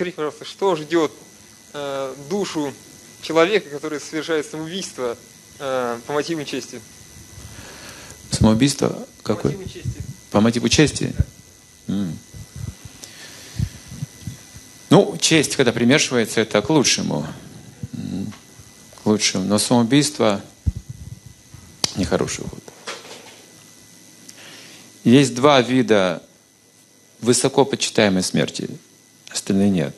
скажите, пожалуйста, что ждет э, душу человека, который совершает самоубийство э, по мотивам чести? Самоубийство какое? По мотиву чести. По мотиву чести? Да. Ну, честь, когда примешивается, это к лучшему. К лучшему. Но самоубийство нехороший ход. Есть два вида высоко почитаемой смерти, остальные нет.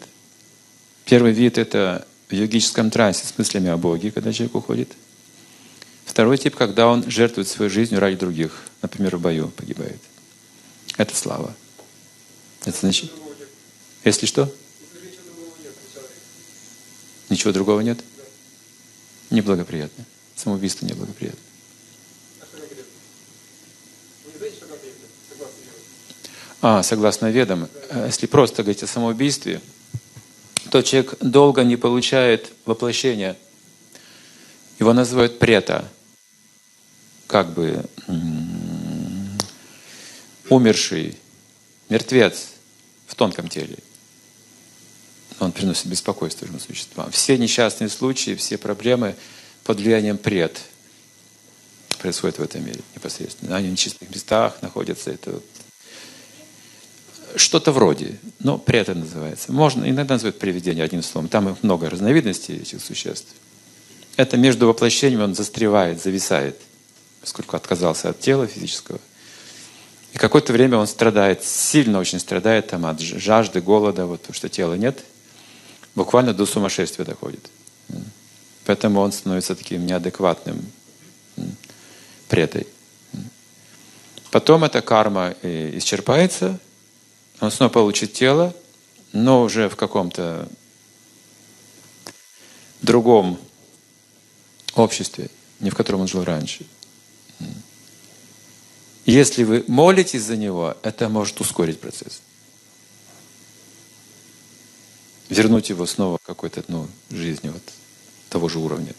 Первый вид – это в йогическом трансе с мыслями о Боге, когда человек уходит. Второй тип, когда он жертвует свою жизнь ради других, например, в бою погибает. Это слава. Это значит... Если что? Ничего другого нет? Неблагоприятно. Самоубийство неблагоприятно. А, согласно ведам, э, если просто говорить о самоубийстве, то человек долго не получает воплощения. Его называют прета, как бы умерший, мертвец в тонком теле. Он приносит беспокойство живым существам. Все несчастные случаи, все проблемы под влиянием пред происходят в этом мире непосредственно. Они в нечистых местах находятся. Это что-то вроде, но этом называется. Можно, иногда называют привидение одним словом. Там их много разновидностей этих существ. Это между воплощением он застревает, зависает, поскольку отказался от тела физического. И какое-то время он страдает, сильно очень страдает там, от жажды, голода, вот, потому что тела нет. Буквально до сумасшествия доходит. Поэтому он становится таким неадекватным претой. Потом эта карма э, исчерпается, он снова получит тело, но уже в каком-то другом обществе, не в котором он жил раньше. Если вы молитесь за него, это может ускорить процесс. Вернуть его снова к какой-то ну, жизни вот, того же уровня.